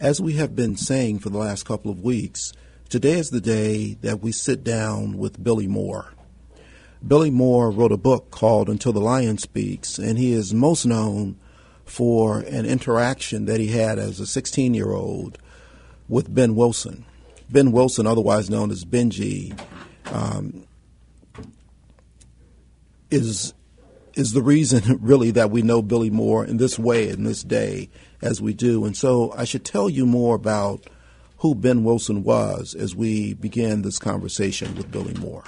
As we have been saying for the last couple of weeks, today is the day that we sit down with Billy Moore. Billy Moore wrote a book called Until the Lion Speaks, and he is most known for an interaction that he had as a 16 year old with Ben Wilson. Ben Wilson, otherwise known as Benji, um, is is the reason really that we know Billy Moore in this way in this day as we do. And so I should tell you more about who Ben Wilson was as we begin this conversation with Billy Moore.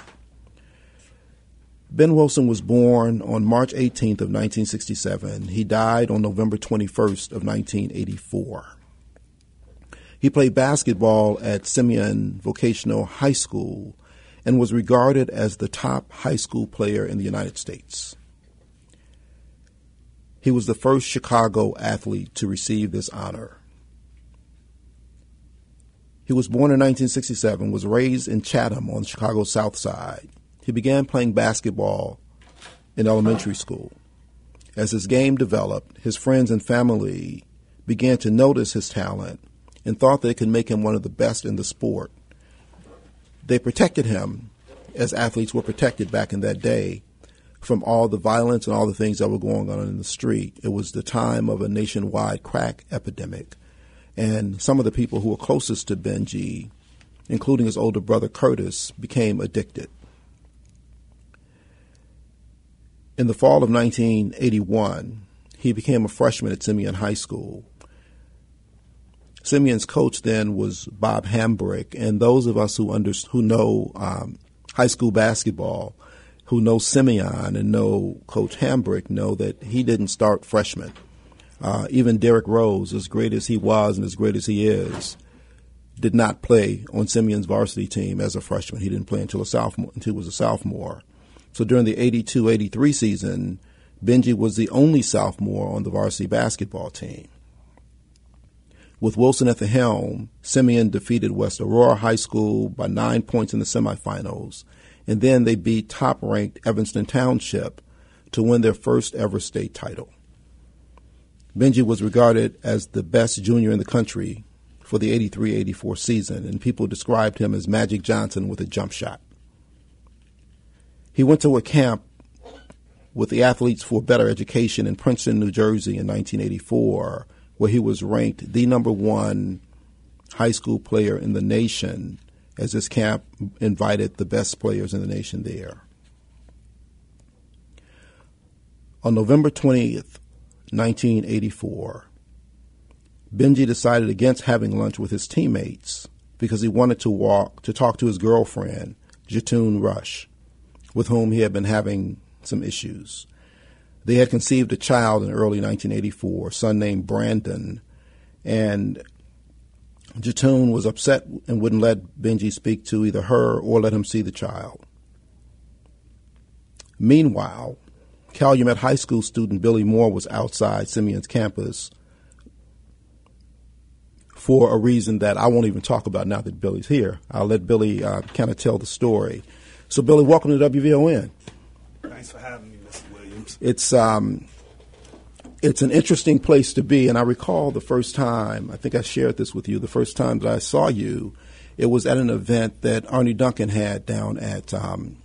Ben Wilson was born on March 18th of 1967. He died on November 21st of 1984. He played basketball at Simeon Vocational High School and was regarded as the top high school player in the United States. He was the first Chicago athlete to receive this honor. He was born in 1967, was raised in Chatham on Chicago's South Side. He began playing basketball in elementary school. As his game developed, his friends and family began to notice his talent and thought they could make him one of the best in the sport. They protected him, as athletes were protected back in that day, from all the violence and all the things that were going on in the street. It was the time of a nationwide crack epidemic. And some of the people who were closest to Benji, including his older brother Curtis, became addicted. In the fall of 1981, he became a freshman at Simeon High School. Simeon's coach then was Bob Hambrick, and those of us who under, who know um, high school basketball who know Simeon and know Coach Hambrick know that he didn't start freshman. Uh, even Derrick Rose, as great as he was and as great as he is, did not play on Simeon's varsity team as a freshman. He didn't play until a sophomore, until he was a sophomore. So during the 82-83 season, Benji was the only sophomore on the varsity basketball team. With Wilson at the helm, Simeon defeated West Aurora High School by nine points in the semifinals and then they beat top ranked Evanston Township to win their first ever state title. Benji was regarded as the best junior in the country for the 83 84 season, and people described him as Magic Johnson with a jump shot. He went to a camp with the Athletes for Better Education in Princeton, New Jersey in 1984, where he was ranked the number one high school player in the nation as this camp invited the best players in the nation there. On November 20th, 1984, Benji decided against having lunch with his teammates because he wanted to walk to talk to his girlfriend, Jetun Rush, with whom he had been having some issues. They had conceived a child in early 1984, a son named Brandon, and Jetun was upset and wouldn't let Benji speak to either her or let him see the child. Meanwhile, Calumet High School student Billy Moore was outside Simeon's campus for a reason that I won't even talk about now that Billy's here. I'll let Billy uh, kind of tell the story. So, Billy, welcome to WVON. Thanks for having me, Mr. Williams. It's um, it's an interesting place to be. And I recall the first time, I think I shared this with you, the first time that I saw you, it was at an event that Arne Duncan had down at, um,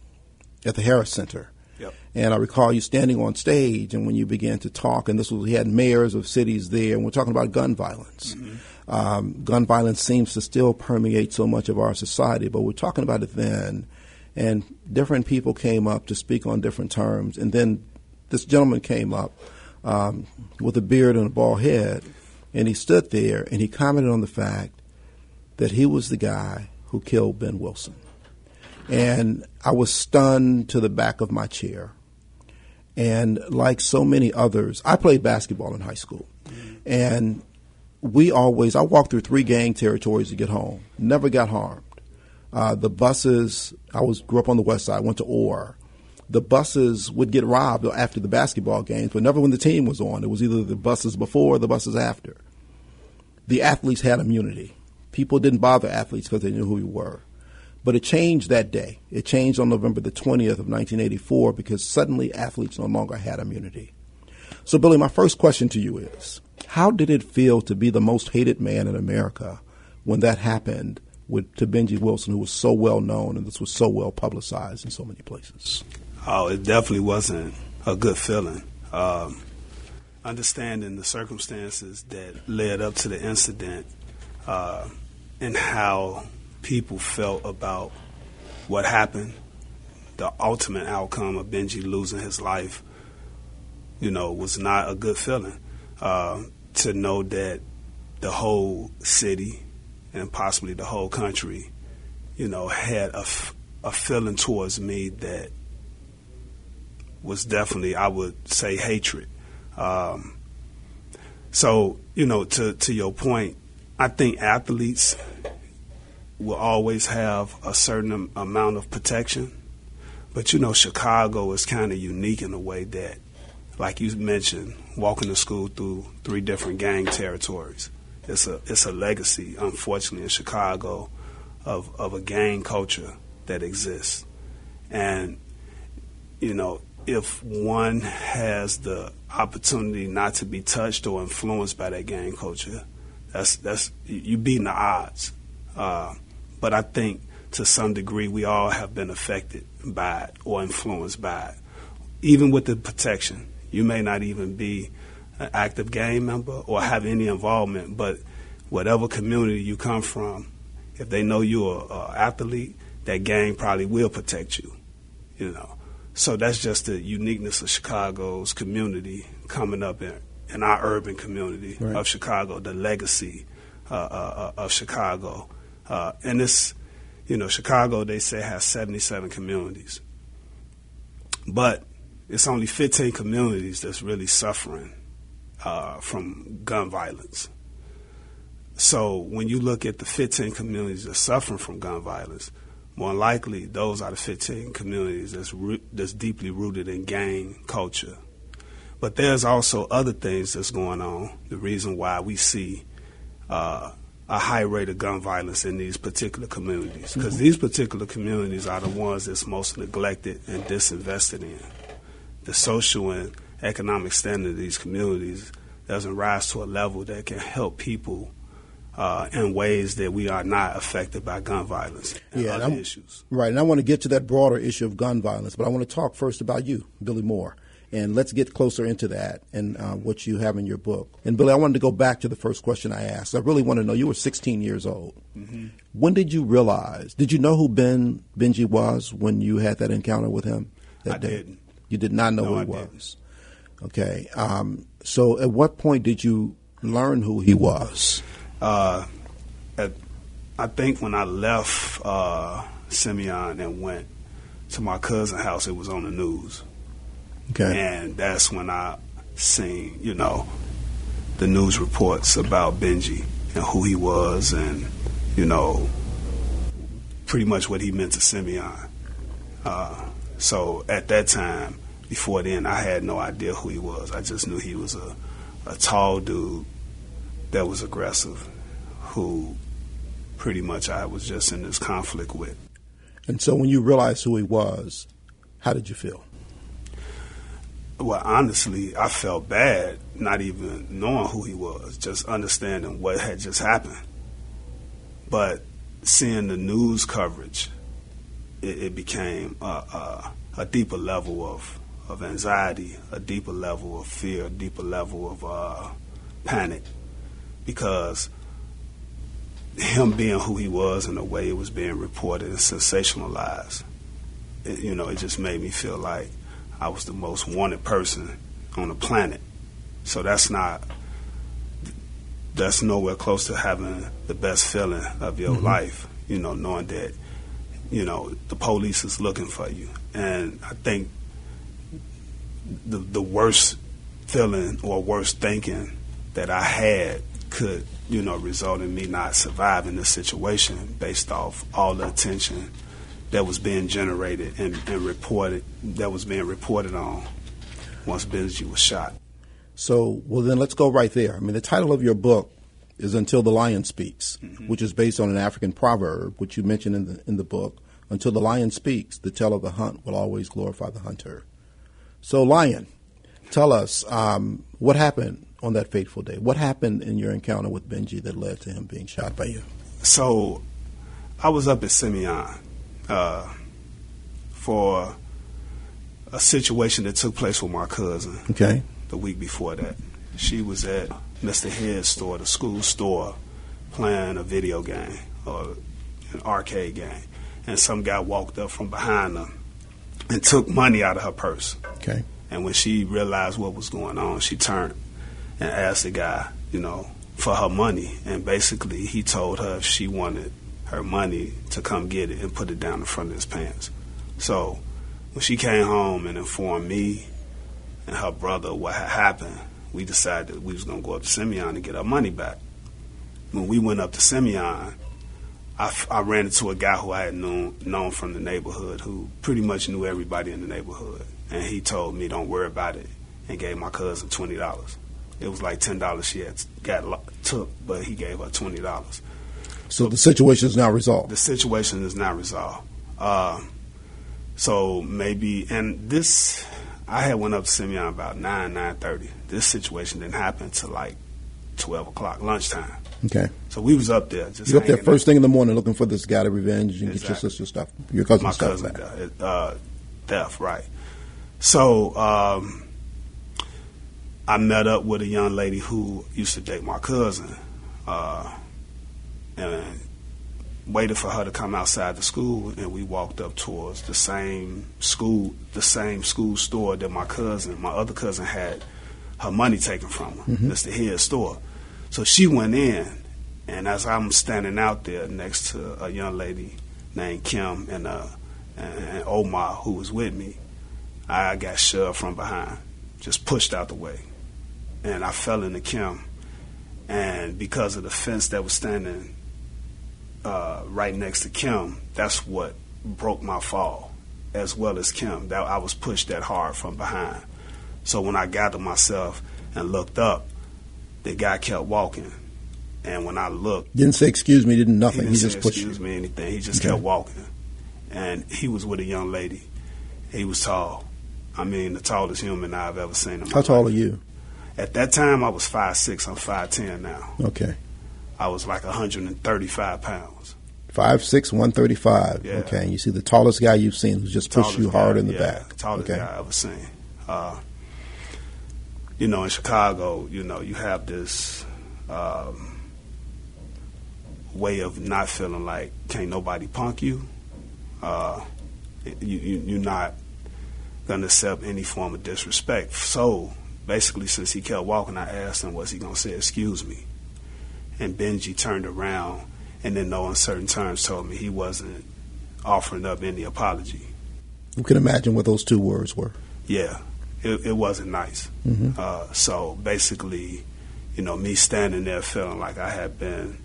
at the Harris Center. Yep. And I recall you standing on stage, and when you began to talk, and this was, he had mayors of cities there, and we're talking about gun violence. Mm-hmm. Um, gun violence seems to still permeate so much of our society, but we're talking about it then. And different people came up to speak on different terms, and then this gentleman came up um, with a beard and a bald head, and he stood there and he commented on the fact that he was the guy who killed Ben Wilson. And I was stunned to the back of my chair. And like so many others, I played basketball in high school. And we always, I walked through three gang territories to get home, never got harmed. Uh, the buses, I was grew up on the west side, went to Orr the buses would get robbed after the basketball games, but never when the team was on. It was either the buses before or the buses after. The athletes had immunity. People didn't bother athletes because they knew who we were. But it changed that day. It changed on November the 20th of 1984 because suddenly athletes no longer had immunity. So, Billy, my first question to you is How did it feel to be the most hated man in America when that happened with, to Benji Wilson, who was so well known and this was so well publicized in so many places? Oh, it definitely wasn't a good feeling. Um, understanding the circumstances that led up to the incident uh, and how people felt about what happened, the ultimate outcome of Benji losing his life, you know, was not a good feeling. Uh, to know that the whole city and possibly the whole country, you know, had a, f- a feeling towards me that was definitely, I would say, hatred. Um, so, you know, to, to your point, I think athletes will always have a certain amount of protection. But, you know, Chicago is kind of unique in a way that, like you mentioned, walking to school through three different gang territories. It's a, it's a legacy, unfortunately, in Chicago of, of a gang culture that exists. And, you know, if one has the opportunity not to be touched or influenced by that gang culture, that's that's you beating the odds. Uh, but I think to some degree we all have been affected by it or influenced by it. Even with the protection, you may not even be an active gang member or have any involvement, but whatever community you come from, if they know you're an athlete, that gang probably will protect you. You know. So that's just the uniqueness of Chicago's community coming up in, in our urban community right. of Chicago, the legacy uh, uh, uh of Chicago. Uh, and this, you know, Chicago, they say, has 77 communities. But it's only 15 communities that's really suffering uh, from gun violence. So when you look at the 15 communities that are suffering from gun violence, more likely those are the 15 communities that's, that's deeply rooted in gang culture. But there's also other things that's going on. The reason why we see uh, a high rate of gun violence in these particular communities, because mm-hmm. these particular communities are the ones that's most neglected and disinvested in. The social and economic standard of these communities doesn't rise to a level that can help people uh, in ways that we are not affected by gun violence and yeah, other issues. Right, and I want to get to that broader issue of gun violence, but I want to talk first about you, Billy Moore. And let's get closer into that and uh, what you have in your book. And Billy, I wanted to go back to the first question I asked. I really want to know you were 16 years old. Mm-hmm. When did you realize? Did you know who Ben Benji was when you had that encounter with him that I day? Didn't. You did not know no, who he I was. Didn't. Okay. Um, so, at what point did you learn who he was? Uh, at, I think when I left uh, Simeon and went to my cousin's house, it was on the news. Okay. And that's when I seen, you know, the news reports about Benji and who he was and, you know, pretty much what he meant to Simeon. Uh, so at that time, before then, I had no idea who he was. I just knew he was a, a tall dude that was aggressive, who pretty much I was just in this conflict with. And so when you realized who he was, how did you feel? Well, honestly, I felt bad not even knowing who he was, just understanding what had just happened. But seeing the news coverage, it, it became a, a, a, deeper level of, of anxiety, a deeper level of fear, a deeper level of uh, panic. Because him being who he was and the way it was being reported and sensationalized, it, you know, it just made me feel like I was the most wanted person on the planet. So that's not that's nowhere close to having the best feeling of your mm-hmm. life, you know, knowing that, you know, the police is looking for you. And I think the the worst feeling or worst thinking that I had could, you know, result in me not surviving this situation based off all the attention that was being generated and, and reported, that was being reported on once Benji was shot. So, well, then let's go right there. I mean, the title of your book is Until the Lion Speaks, mm-hmm. which is based on an African proverb, which you mentioned in the, in the book. Until the lion speaks, the tale of the hunt will always glorify the hunter. So, lion, Tell us um, what happened on that fateful day. What happened in your encounter with Benji that led to him being shot by you? So, I was up at Simeon uh, for a situation that took place with my cousin. Okay. The week before that, she was at Mr. Head's store, the school store, playing a video game or an arcade game, and some guy walked up from behind them and took money out of her purse. Okay. And when she realized what was going on, she turned and asked the guy, you know, for her money. And basically, he told her if she wanted her money to come get it and put it down in front of his pants. So when she came home and informed me and her brother what had happened, we decided that we was gonna go up to Simeon to get our money back. When we went up to Simeon, I, I ran into a guy who I had known known from the neighborhood, who pretty much knew everybody in the neighborhood, and he told me, "Don't worry about it," and gave my cousin twenty dollars. It was like ten dollars she had got took, but he gave her twenty dollars. So, the situation is now resolved. The situation is now resolved. Uh, so maybe, and this, I had went up to Simeon about nine nine thirty. This situation didn't happen till like twelve o'clock lunchtime. Okay. So we was up there. Just you up there first up. thing in the morning looking for this guy to revenge and exactly. get your sister's stuff, your cousin's My stuff cousin back. Uh, theft, right. So um, I met up with a young lady who used to date my cousin, uh, and waited for her to come outside the school, and we walked up towards the same school, the same school store that my cousin, my other cousin, had her money taken from her, mm-hmm. Mr. Store. So she went in, and as I'm standing out there next to a young lady named Kim and, uh, and Omar who was with me, I got shoved from behind, just pushed out the way, and I fell into Kim. And because of the fence that was standing uh, right next to Kim, that's what broke my fall, as well as Kim. That I was pushed that hard from behind. So when I gathered myself and looked up, the guy kept walking. And when I looked, didn't say excuse me, didn't nothing. He, didn't he just pushed excuse you. me anything. He just okay. kept walking, and he was with a young lady. He was tall. I mean, the tallest human I've ever seen. How tall life. are you? At that time, I was five six. I'm five ten now. Okay. I was like 135 pounds. Five six, one thirty five. Yeah. Okay, and you see the tallest guy you've seen who's just pushed you hard guy, in the yeah, back. Tallest okay. guy I ever seen. Uh, you know, in Chicago, you know, you have this um, way of not feeling like can't nobody punk you. Uh, you, you you're not gonna accept any form of disrespect. So basically, since he kept walking, I asked him, was he gonna say excuse me? And Benji turned around and in no uncertain terms told me he wasn't offering up any apology. You can imagine what those two words were. Yeah, it, it wasn't nice. Mm-hmm. Uh, so basically, you know, me standing there feeling like I had been,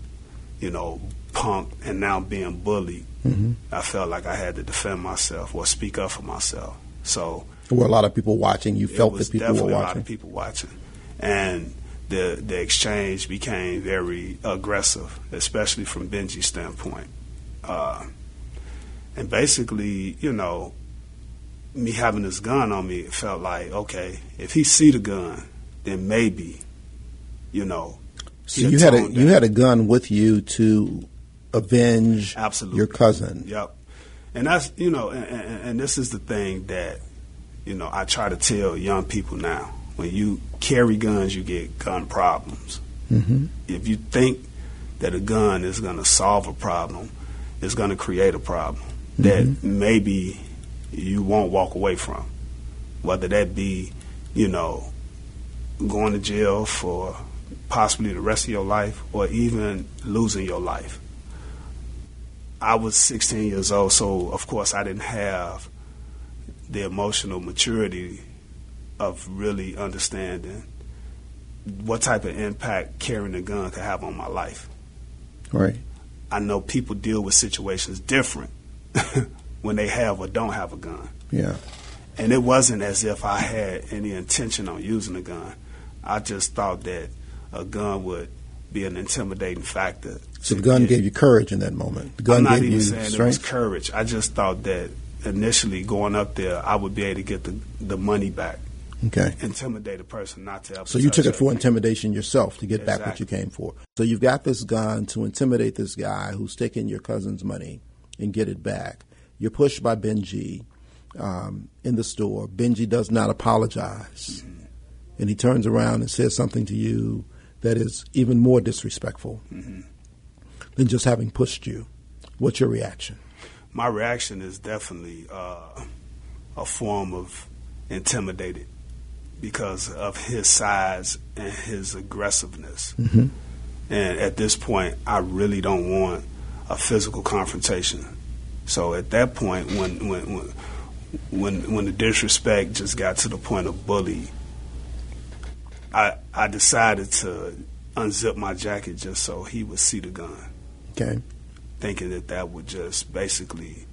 you know, punked and now being bullied, mm-hmm. I felt like I had to defend myself or speak up for myself. So there were a lot of people watching. You felt that people were watching. a lot of people watching, and the the exchange became very aggressive, especially from Benji's standpoint. Uh, and basically, you know, me having this gun on me, it felt like, okay, if he see the gun, then maybe, you know. So you had a you had a gun with you to avenge Absolutely. your cousin. Yep. And that's you know, and, and, and this is the thing that you know I try to tell young people now. When you carry guns, you get gun problems. Mm-hmm. If you think that a gun is going to solve a problem, it's going to create a problem mm-hmm. that maybe you won't walk away from. Whether that be, you know, going to jail for possibly the rest of your life or even losing your life. I was 16 years old, so of course I didn't have the emotional maturity of really understanding what type of impact carrying a gun could have on my life. Right. I know people deal with situations different when they have or don't have a gun. Yeah. And it wasn't as if I had any intention on using a gun. I just thought that a gun would be an intimidating factor. So the gun get. gave you courage in that moment. The gun I'm not gave even you saying strength? it was courage. I just thought that initially going up there, I would be able to get the, the money back. Okay. intimidate a person not to ever. So you took it for again. intimidation yourself to get back what you came for. So you've got this gun to intimidate this guy who's taking your cousin's money and get it back. You're pushed by Benji um, in the store. Benji does not apologize. And he turns around and says something to you that is even more disrespectful than just having pushed you. What's your reaction? My reaction is definitely uh, a form of intimidated because of his size and his aggressiveness. Mm-hmm. And at this point, I really don't want a physical confrontation. So at that point, when when when when, when the disrespect just got to the point of bully, I I decided to unzip my jacket just so he would see the gun, Okay. Thinking that that would just basically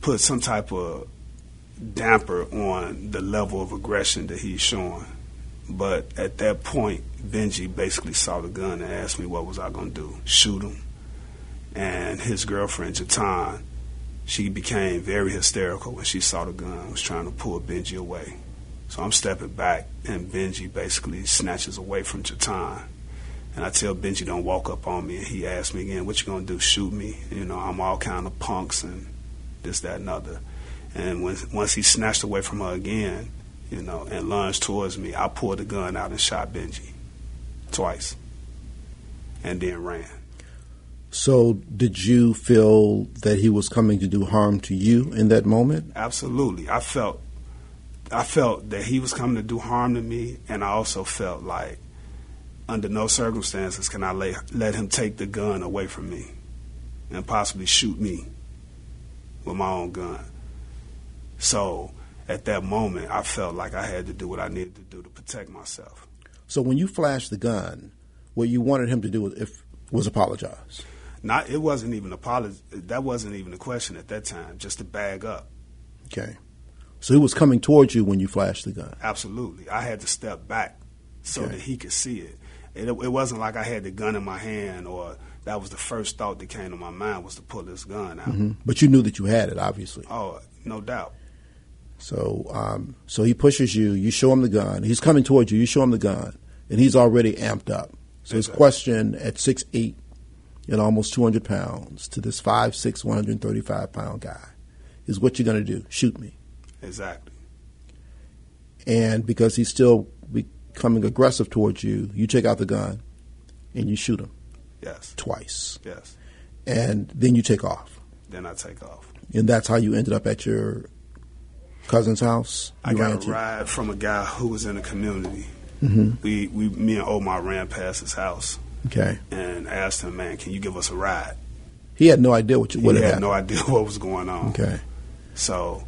put some type of damper on the level of aggression that he's showing. But at that point, Benji basically saw the gun and asked me what was I going to do? Shoot him. And his girlfriend, Jetun, she became very hysterical when she saw the gun, was trying to pull Benji away. So I'm stepping back, and Benji basically snatches away from Jetun. And I tell Benji, don't walk up on me. And he asked me again, what you going to do, shoot me? You know, I'm all kind of punks and this, that, and other. And when, once he snatched away from her again, you know, and lunged towards me, I pulled the gun out and shot Benji twice, and then ran. So did you feel that he was coming to do harm to you in that moment? Absolutely, I felt, I felt that he was coming to do harm to me, and I also felt like, under no circumstances can I lay, let him take the gun away from me, and possibly shoot me with my own gun. So at that moment, I felt like I had to do what I needed to do to protect myself. So when you flashed the gun, what you wanted him to do was, if, was apologize. Not it wasn't even apology. That wasn't even a question at that time. Just to bag up. Okay. So he was coming towards you when you flashed the gun. Absolutely, I had to step back so Okay. that he could see it. It. It wasn't like I had the gun in my hand or that was the first thought that came to my mind was to pull this gun out. hmm But you knew that you had it, obviously. Oh, no doubt. So, um, so he pushes you. You show him the gun. He's coming towards you. You show him the gun, and he's already amped up. So his question at six eight and almost two hundred pounds to this five six one hundred thirty five pound guy is what you're going to do? Shoot me? Exactly. And because he's still becoming aggressive towards you, you take out the gun and you shoot him Yes. twice, Yes. and then you take off. Then I take off. And that's how you ended up at your cousin's house. I You ran got a to- ride from a guy who was in the community. Mhm. We, we, me and Omar ran past his house Okay. and asked him, "Man, can you give us a ride?" He had no idea what, you, what he had no idea what was going on. Okay. So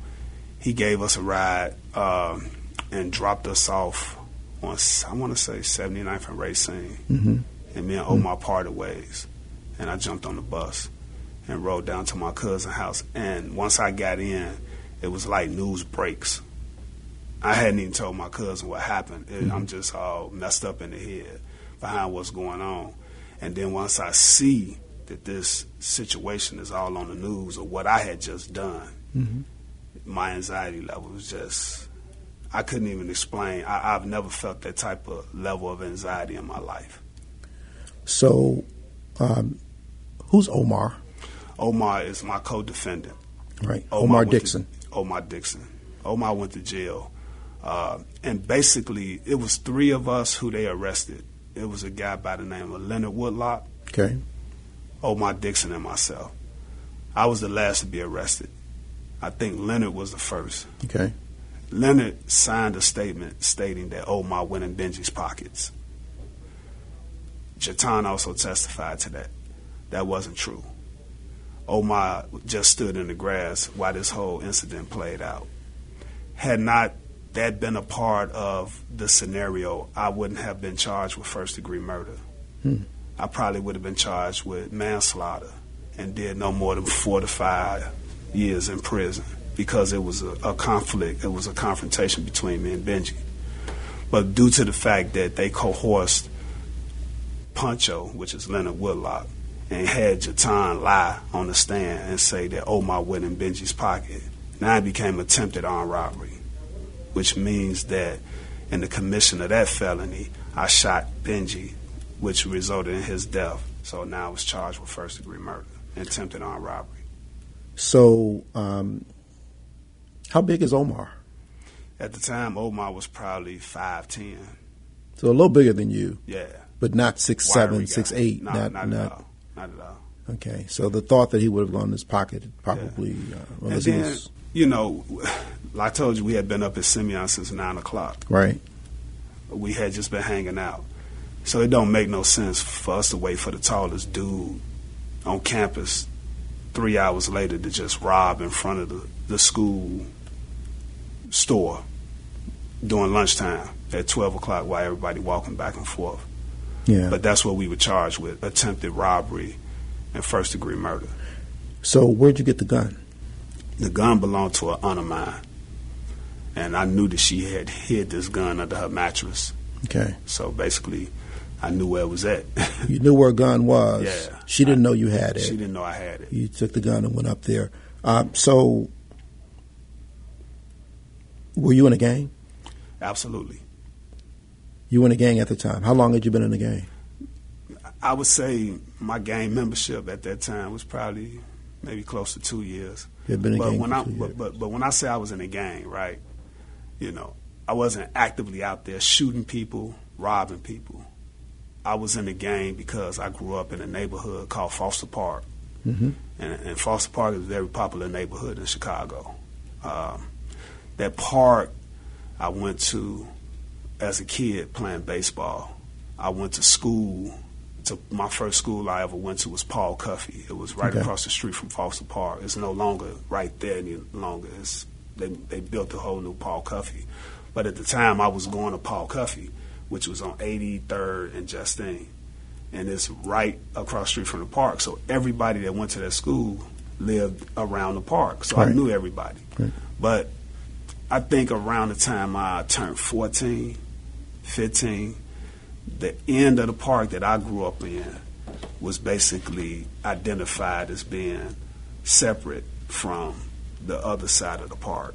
he gave us a ride um, and dropped us off on, I want to say 79th and Racine. hmm And me and Omar parted ways. And I jumped on the bus and rode down to my cousin's house. And once I got in, it was like news breaks. I hadn't even told my cousin what happened. It, I'm just all messed up in the head behind what's going on. And then once I see that this situation is all on the news or what I had just done, hmm my anxiety level was just I couldn't even explain. I, I've never felt that type of level of anxiety in my life. So, um, who's Omar? Omar is my co-defendant. Right. Omar Omar, went to- Dixon. Omar Dixon. Omar went to jail, uh, and basically it was three of us who they arrested. It was a guy by the name of Leonard Woodlock, Okay. Omar Dixon, and myself. I was the last to be arrested. I think Leonard was the first. Okay. Leonard signed a statement stating that Omar went in Benji's pockets. Jetun also testified to that. That wasn't true. Omar just stood in the grass while this whole incident played out. Had not that been a part of the scenario, I wouldn't have been charged with first degree murder. Hmm. I probably would have been charged with manslaughter and did no more than four to five years in prison because it was a, a conflict, it was a confrontation between me and Benji. But due to the fact that they coerced Poncho, which is Leonard Woodlock, and had Jetun lie on the stand and say that Omar went in Benji's pocket, now it became attempted armed robbery. which means that in the commission of that felony, I shot Benji, which resulted in his death. So now I was charged with first degree murder and attempted armed robbery. So, um, how big is Omar? At the time, Omar was probably five ten. So a little bigger than you. Yeah. But not six Wiry seven, guy. six eight. No, not not, not. at all. Not at all. Okay. So the thought that he would have gone in his pocket probably. Uh, And then, was- you know, like I told you, we had been up at Simeon since nine o'clock. right. we had just been hanging out. So it don't make no sense for us to wait for the tallest dude on campus three hours later to just rob in front of the, the school store during lunchtime at 12 o'clock while everybody walking back and forth. Yeah. But that's what we were charged with, attempted robbery and first degree murder. so where'd you get the gun? The gun belonged to an aunt of mine. And I knew that she had hid this gun under her mattress. Okay. So basically, I knew where it was at. You knew where a gun was. Yeah. She didn't know you had it. she didn't know I had it. You took the gun and went up there. Um, so, were you in a gang? Absolutely. You were in a gang at the time. How long had you been in a gang? I would say my gang membership at that time was probably maybe close to two years. You had been in a but gang when I two but, years. but but when I say I was in a gang, right? You know, I wasn't actively out there shooting people, robbing people. I was in the gang because I grew up in a neighborhood called Foster Park, Mhm. and, and Foster Park is a very popular neighborhood in Chicago. Um, that park I went to as a kid playing baseball. I went to school. To my first school I ever went to was Paul Cuffe. It was right Okay. across the street from Foster Park. It's no longer right there any longer. It's, they they built a whole new Paul Cuffe. But at the time I was going to Paul Cuffe, which was on 83rd and Justine, and it's right across the street from the park. So everybody that went to that school lived around the park. So I knew everybody. Right. But I think around the time I turned 14, 15, the end of the park that I grew up in was basically identified as being separate from the other side of the park.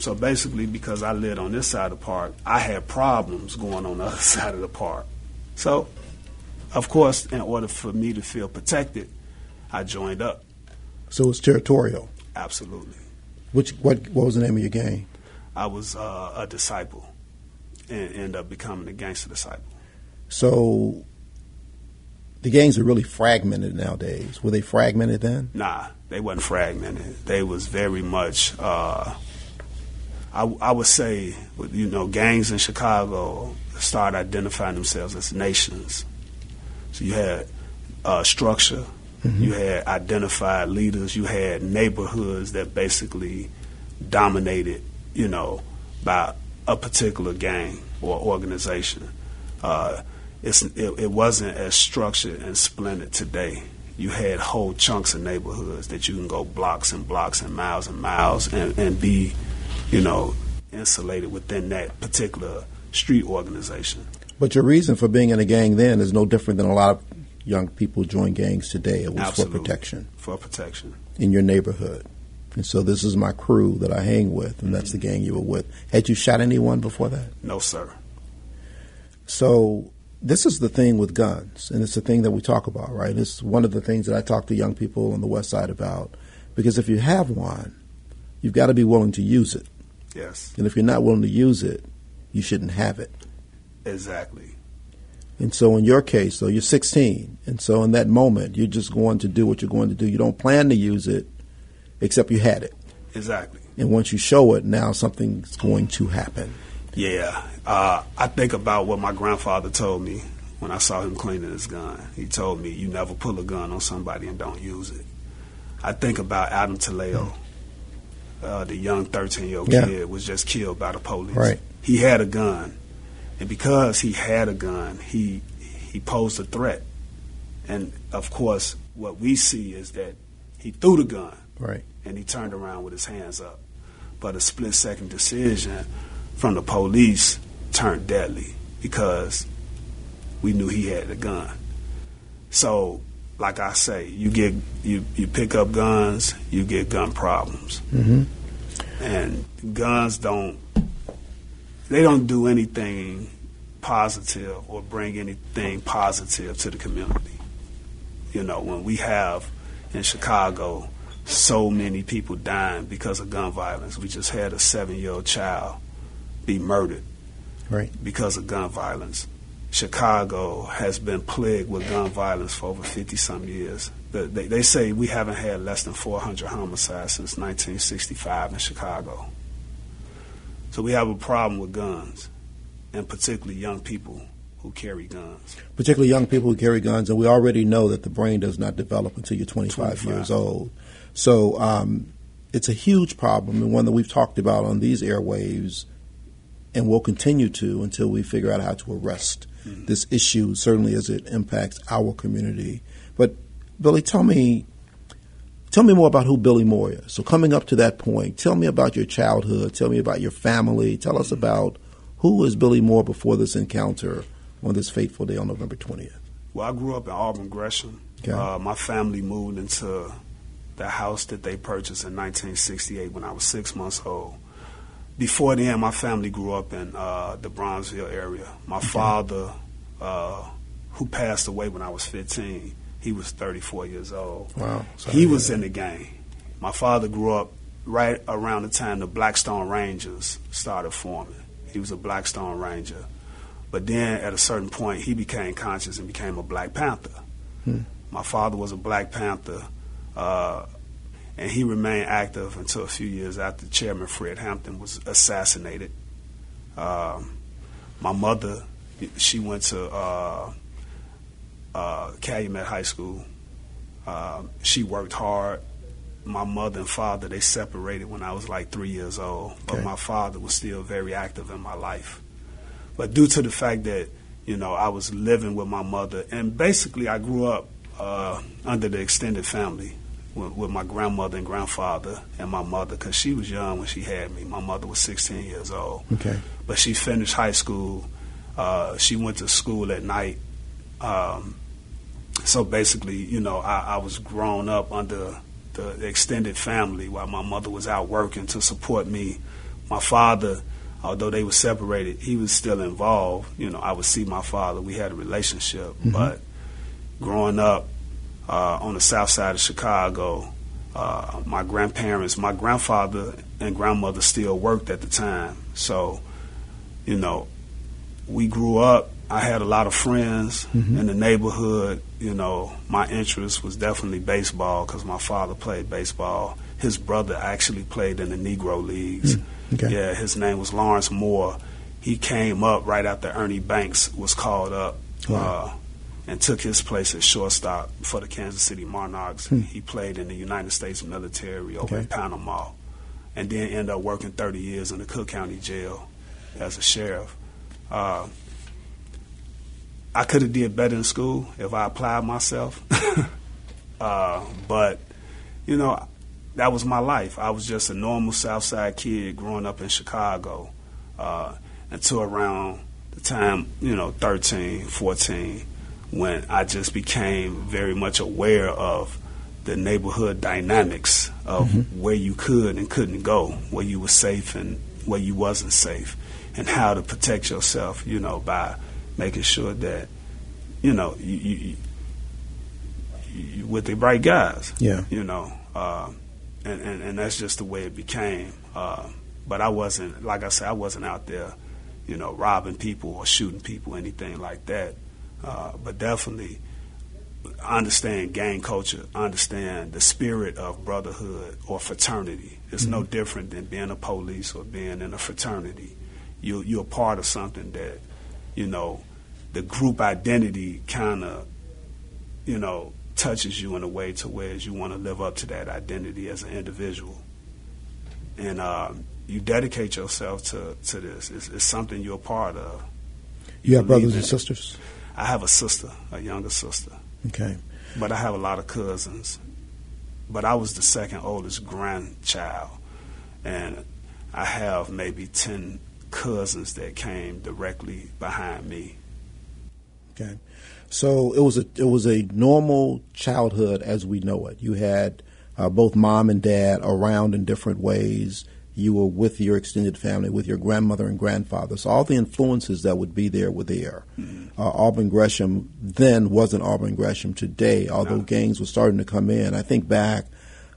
So basically, because I lived on this side of the park, I had problems going on the other side of the park. So, of course, in order for me to feel protected, I joined up. So it's territorial. Absolutely. Which what what was the name of your gang? I was uh, a disciple and ended up becoming a gangster disciple. So the gangs are really fragmented nowadays. Were they fragmented then? Nah, they wasn't fragmented. They was very much. Uh, I, I would say, you know, gangs in Chicago started identifying themselves as nations. So you had uh, structure, you had identified leaders, you had neighborhoods that basically dominated, you know, by a particular gang or organization. Uh, it's, it, it wasn't as structured and splendid today. You had whole chunks of neighborhoods that you can go blocks and blocks and miles and miles and, and be, you know, insulated within that particular street organization. But your reason for being in a gang then is no different than a lot of young people join gangs today. It was Absolutely. for protection For protection. in your neighborhood. And so this is my crew that I hang with, and that's the gang you were with. Had you shot anyone before that? No, sir. So this is the thing with guns, and it's the thing that we talk about, right? It's one of the things that I talk to young people on the West Side about, because if you have one, you've got to be willing to use it, Yes, and if you're not willing to use it, you shouldn't have it. exactly. And so in your case, though, you're 16, and so in that moment, you're just going to do what you're going to do. You don't plan to use it, except you had it, Exactly. and once you show it, now something's going to happen. Yeah, uh, I think about what my grandfather told me when I saw him cleaning his gun. He told me, "You never pull a gun on somebody and don't use it." I think about Adam Toledo, uh, the young thirteen-year-old Yeah. kid, was just killed by the police. Right. He had a gun, and because he had a gun, he he posed a threat. And of course, what we see is that he threw the gun Right. and he turned around with his hands up. But a split second decision from the police turned deadly because we knew he had a gun. So, like I say, you get you, you pick up guns, you get gun problems. Mm-hmm. And guns don't they don't do anything positive or bring anything positive to the community. You know, when we have in Chicago so many people dying because of gun violence. We just had a seven year old child be murdered right. because of gun violence. Chicago has been plagued with gun violence for over 50 some years. They, they say we haven't had less than 400 homicides since 1965 in Chicago. So we have a problem with guns, and particularly young people who carry guns. Particularly young people who carry guns, and we already know that the brain does not develop until you're 25, 25. years old. So um, it's a huge problem and one that we've talked about on these airwaves and will continue to until we figure out how to arrest mm-hmm. this issue, certainly as it impacts our community. But Billy, tell me tell me more about who Billy Moore is. So coming up to that point, tell me about your childhood, tell me about your family, tell us mm-hmm. about who was Billy Moore before this encounter on this fateful day on November 20th. Well, I grew up in Auburn Gresham. Okay. Uh, my family moved into the house that they purchased in 1968 when I was six months old. Before then, my family grew up in uh, the Bronzeville area. My okay. father, uh, who passed away when I was 15, he was 34 years old. Wow. Sorry he was in the game. My father grew up right around the time the Blackstone Rangers started forming. He was a Blackstone Ranger. But then at a certain point, he became conscious and became a Black Panther. Hmm. My father was a Black Panther uh, and he remained active until a few years after Chairman Fred Hampton was assassinated. Um, my mother, she went to uh, uh, Calumet High School. Uh, she worked hard. My mother and father, they separated when I was like three years old, but my father was still very active in my life. But due to the fact that, you know, I was living with my mother, and basically I grew up uh, under the extended family with, with my grandmother and grandfather and my mother because she was young when she had me. My mother was 16 years old. Okay. But she finished high school. Uh, she went to school at night. Um, so basically, you know, I, I was grown up under the extended family while my mother was out working to support me. My father, although they were separated, he was still involved. You know, I would see my father. We had a relationship. Mm-hmm. But growing up, uh, on the south side of Chicago. Uh, my grandparents, my grandfather and grandmother still worked at the time. So, you know, we grew up. I had a lot of friends mm-hmm. in the neighborhood. You know, my interest was definitely baseball because my father played baseball. His brother actually played in the Negro Leagues. Mm, okay. Yeah, his name was Lawrence Moore. He came up right after Ernie Banks was called up. Wow. Uh, and took his place as shortstop for the Kansas City Monarchs. Hmm. He played in the United States military over okay. in Panama, and then ended up working 30 years in the Cook County Jail as a sheriff. Uh, I could have did better in school if I applied myself, uh, but you know that was my life. I was just a normal South Side kid growing up in Chicago uh, until around the time you know 13, 14 when I just became very much aware of the neighborhood dynamics of mm-hmm. where you could and couldn't go, where you were safe and where you wasn't safe, and how to protect yourself, you know, by making sure that, you know, you, you, you with the right guys, yeah, you know, uh, and, and and that's just the way it became. Uh, but I wasn't, like I said, I wasn't out there, you know, robbing people or shooting people, anything like that. Uh, but definitely understand gang culture, understand the spirit of brotherhood or fraternity. It's mm-hmm. no different than being a police or being in a fraternity. You, you're part of something that, you know, the group identity kind of, you know, touches you in a way to where you want to live up to that identity as an individual. And um, you dedicate yourself to, to this. It's, it's something you're a part of. You, you have brothers and sisters? I have a sister, a younger sister. Okay. But I have a lot of cousins. But I was the second oldest grandchild. And I have maybe 10 cousins that came directly behind me. Okay. So it was a it was a normal childhood as we know it. You had uh, both mom and dad around in different ways. You were with your extended family, with your grandmother and grandfather. So all the influences that would be there were there. Mm-hmm. Uh, Auburn Gresham then wasn't Auburn Gresham today, although no. gangs were starting to come in. I think back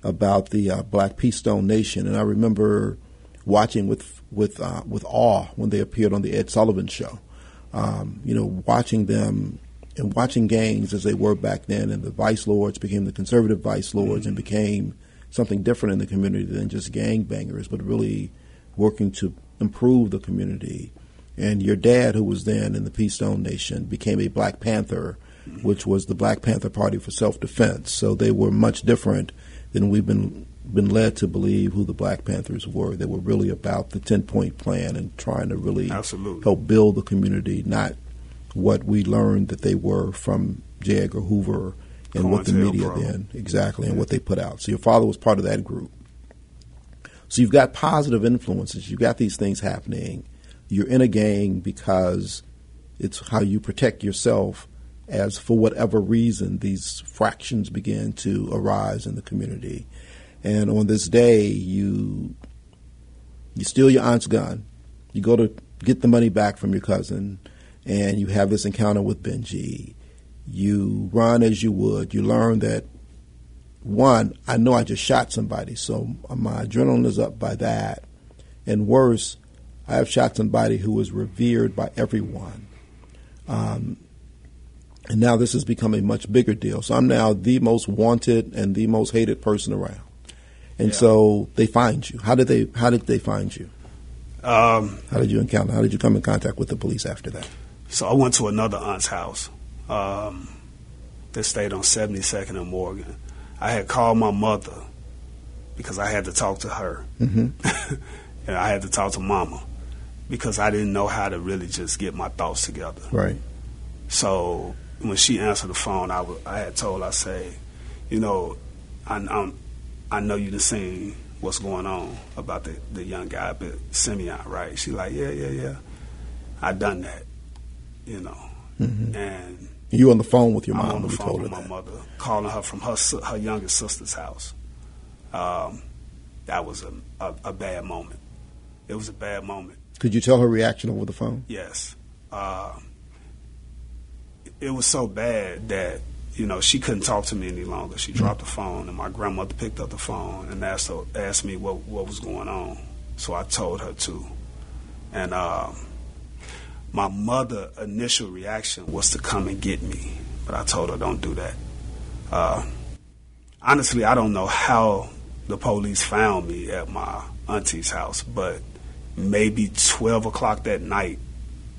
about the uh, Black Peace Stone Nation, and I remember watching with with uh, with awe when they appeared on the Ed Sullivan Show. Um, you know, watching them and watching gangs as they were back then, and the vice lords became the conservative vice lords mm-hmm. and became something different in the community than just gang bangers, but really working to improve the community. And your dad, who was then in the Peace Stone Nation, became a Black Panther, mm-hmm. which was the Black Panther Party for Self Defense. So they were much different than we've been been led to believe who the Black Panthers were. They were really about the ten point plan and trying to really Absolutely. help build the community, not what we learned that they were from J. Edgar Hoover and what the media then exactly and what they put out. So your father was part of that group. So you've got positive influences. You've got these things happening. You're in a gang because it's how you protect yourself as for whatever reason these fractions begin to arise in the community. And on this day you you steal your aunt's gun. You go to get the money back from your cousin and you have this encounter with Benji. You run as you would. You learn that one, I know I just shot somebody, so my adrenaline is up by that. And worse, I have shot somebody who was revered by everyone. Um, and now this has become a much bigger deal. So I'm now the most wanted and the most hated person around. And yeah. so they find you. How did they? How did they find you? Um, how did you encounter? How did you come in contact with the police after that? So I went to another aunt's house um, that stayed on 72nd and Morgan. I had called my mother because I had to talk to her. Mm-hmm. and I had to talk to mama because I didn't know how to really just get my thoughts together. Right. So when she answered the phone, I, w- I had told, her, I say, you know, I, I'm, I know you have seen what's going on about the, the young guy, but Simeon, right? She like, yeah, yeah, yeah. I done that you know. Mm-hmm. And you on the phone with your mom? I'm on the phone with my mother, calling her from her her youngest sister's house. Um, that was a, a, a, bad moment. It was a bad moment. Could you tell her reaction over the phone? Yes. Uh, it was so bad that you know she couldn't talk to me any longer. She mm-hmm. dropped the phone, and my grandmother picked up the phone and asked her, asked me what what was going on. So I told her to, and. Um, my mother initial reaction was to come and get me, but I told her don't do that. Uh, honestly, I don't know how the police found me at my auntie's house, but maybe twelve o'clock that night,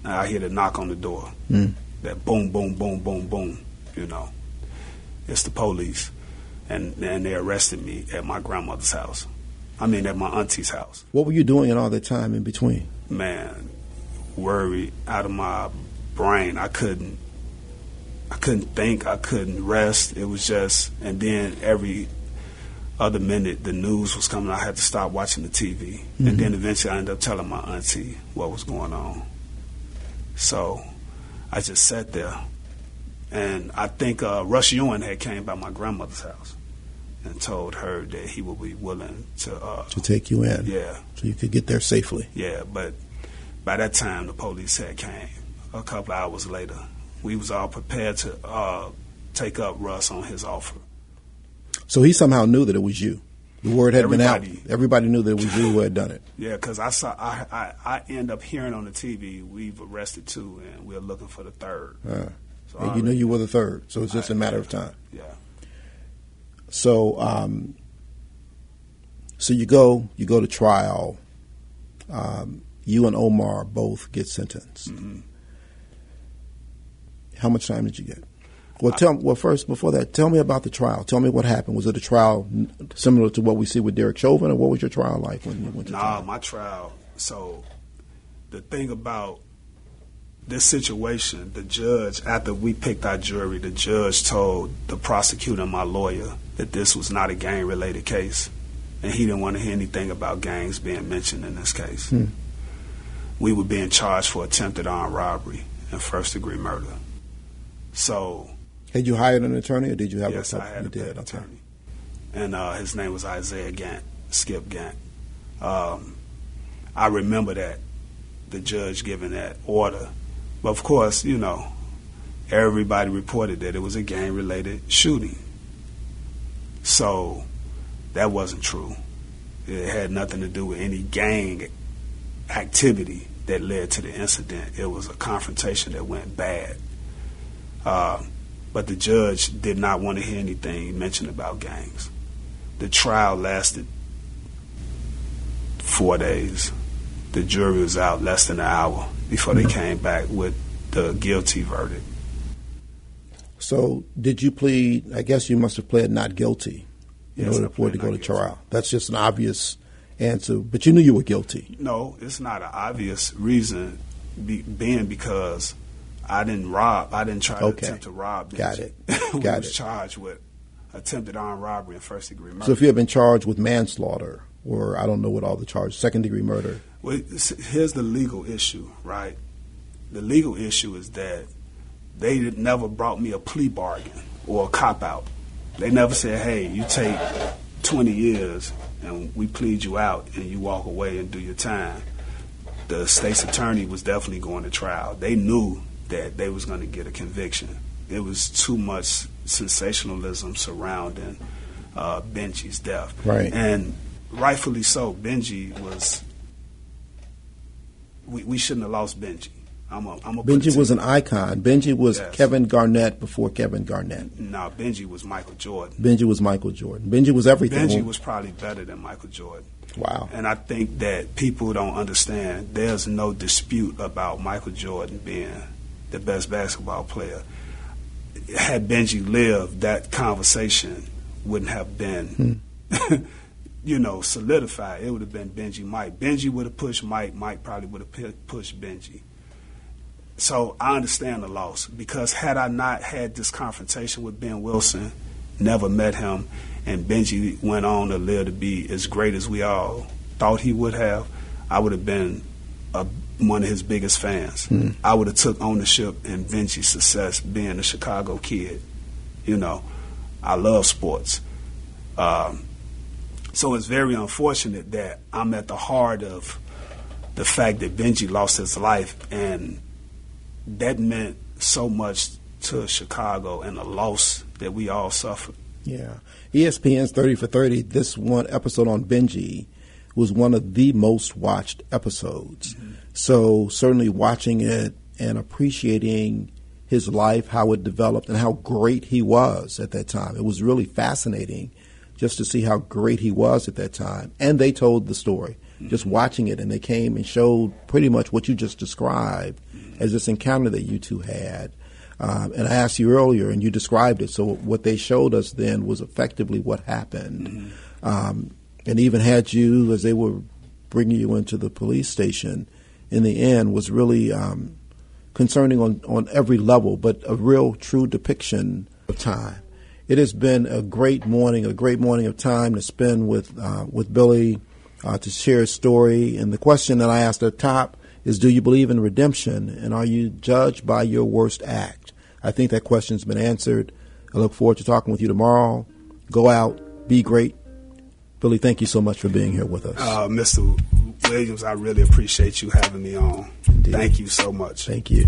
I hear the knock on the door. Mm. That boom, boom, boom, boom, boom. You know, it's the police, and and they arrested me at my grandmother's house. I mean, at my auntie's house. What were you doing in all that time in between? Man, worry out of my brain. I couldn't I couldn't think, I couldn't rest. It was just and then every other minute the news was coming, I had to stop watching the TV. Mm-hmm. And then eventually I ended up telling my auntie what was going on. So I just sat there. And I think uh, Russ Ewing had came by my grandmother's house and told her that he would be willing to uh, to take you in. Yeah, so you could get there safely. Yeah, but by that time, the police had came. A couple hours later, we was all prepared to uh, take up Russ on his offer. So he somehow knew that it was you. The word had Everybody, been out. Everybody knew that it was you who had done it. Yeah, because I saw I, I, I end up hearing on the TV we've arrested two and we're looking for the third. Uh, so and you knew you were the third, so it's just I, a matter of time. Yeah. So, um, so you go you go to trial. Um, you and Omar both get sentenced. Mm-hmm. How much time did you get? Well, tell well first before that, tell me about the trial. Tell me what happened. Was it a trial similar to what we see with Derek Chauvin, or what was your trial like when you went to nah, trial? my trial. So, the thing about this situation, the judge, after we picked our jury, the judge told the prosecutor and my lawyer that this was not a gang related case, and he didn't want to hear anything about gangs being mentioned in this case. Hmm we were being charged for attempted armed robbery and first degree murder. So, had you hired an attorney, or did you have yes, a? Yes, I had a did, attorney, and uh, his name was Isaiah Gant, Skip Gant. Um, I remember that the judge giving that order, but of course, you know, everybody reported that it was a gang related shooting. So that wasn't true. It had nothing to do with any gang activity that led to the incident. It was a confrontation that went bad. Uh, but the judge did not want to hear anything mentioned about gangs. The trial lasted four days. The jury was out less than an hour before they came back with the guilty verdict. So, did you plead? I guess you must have pled not guilty in Yes, order for it to go to guilty. trial. That's just an obvious answer, but you knew you were guilty. No, it's not an obvious reason, be, being because I didn't rob. I didn't try to Okay. attempt to rob. Got it. we Got was it. charged with attempted armed robbery and first degree murder. So, if you had been charged with manslaughter, or I don't know what all the charges, second degree murder, Well, here's the legal issue, right? The legal issue is that they never brought me a plea bargain or a cop out. They never said, "Hey, you take 20 years and we plead you out and you walk away and do your time." The state's attorney was definitely going to trial. They knew that they was going to get a conviction. It was too much sensationalism surrounding uh, Benji's death, Right. And rightfully so. Benji was we, we shouldn't have lost Benji. I'm a, I'm a Benji was an icon. Benji was Yes. Kevin Garnett before Kevin Garnett. no Benji was Michael Jordan. Benji was Michael Jordan. Benji was everything. Benji was probably better than Michael Jordan. wow. And I think that people don't understand there's no dispute about Michael Jordan being the best basketball player. Had Benji lived, that conversation wouldn't have been, hmm. you know, solidified. It would have been Benji Mike. Benji would have pushed Mike. Mike probably would have pu- pushed Benji. So I understand the loss because had I not had this confrontation with Ben Wilson, never met him, and Benji went on to live to be as great as we all thought he would have, I would have been a, one of his biggest fans. I would have took ownership in Benji's success being a Chicago kid. You know, I love sports. Um, so it's very unfortunate that I'm at the heart of the fact that Benji lost his life, and that meant so much to Chicago and the loss that we all suffered. Yeah. ESPN's 30 for 30, this one episode on Benji was one of the most watched episodes. Mm-hmm. So certainly watching it and appreciating his life, how it developed, and how great he was at that time. It was really fascinating just to see how great he was at that time. And they told the story. Just mm-hmm. watching it, and they came and showed pretty much what you just described as this encounter that you two had. Um, and I asked you earlier, and you described it. So what they showed us then was effectively what happened, um, and even had you as they were bringing you into the police station. In the end, was really um, concerning on on every level, but a real true depiction of time. It has been a great morning, a great morning of time to spend with uh, with Billy uh, to share his story. And the question that I asked at the top is, do you believe in redemption, and are you judged by your worst act? I think that question's been answered. I look forward to talking with you tomorrow. Go out, be great. Billy, thank you so much for being here with us. Uh, Mr. Williams, I really appreciate you having me on. Indeed. Thank you so much. Thank you.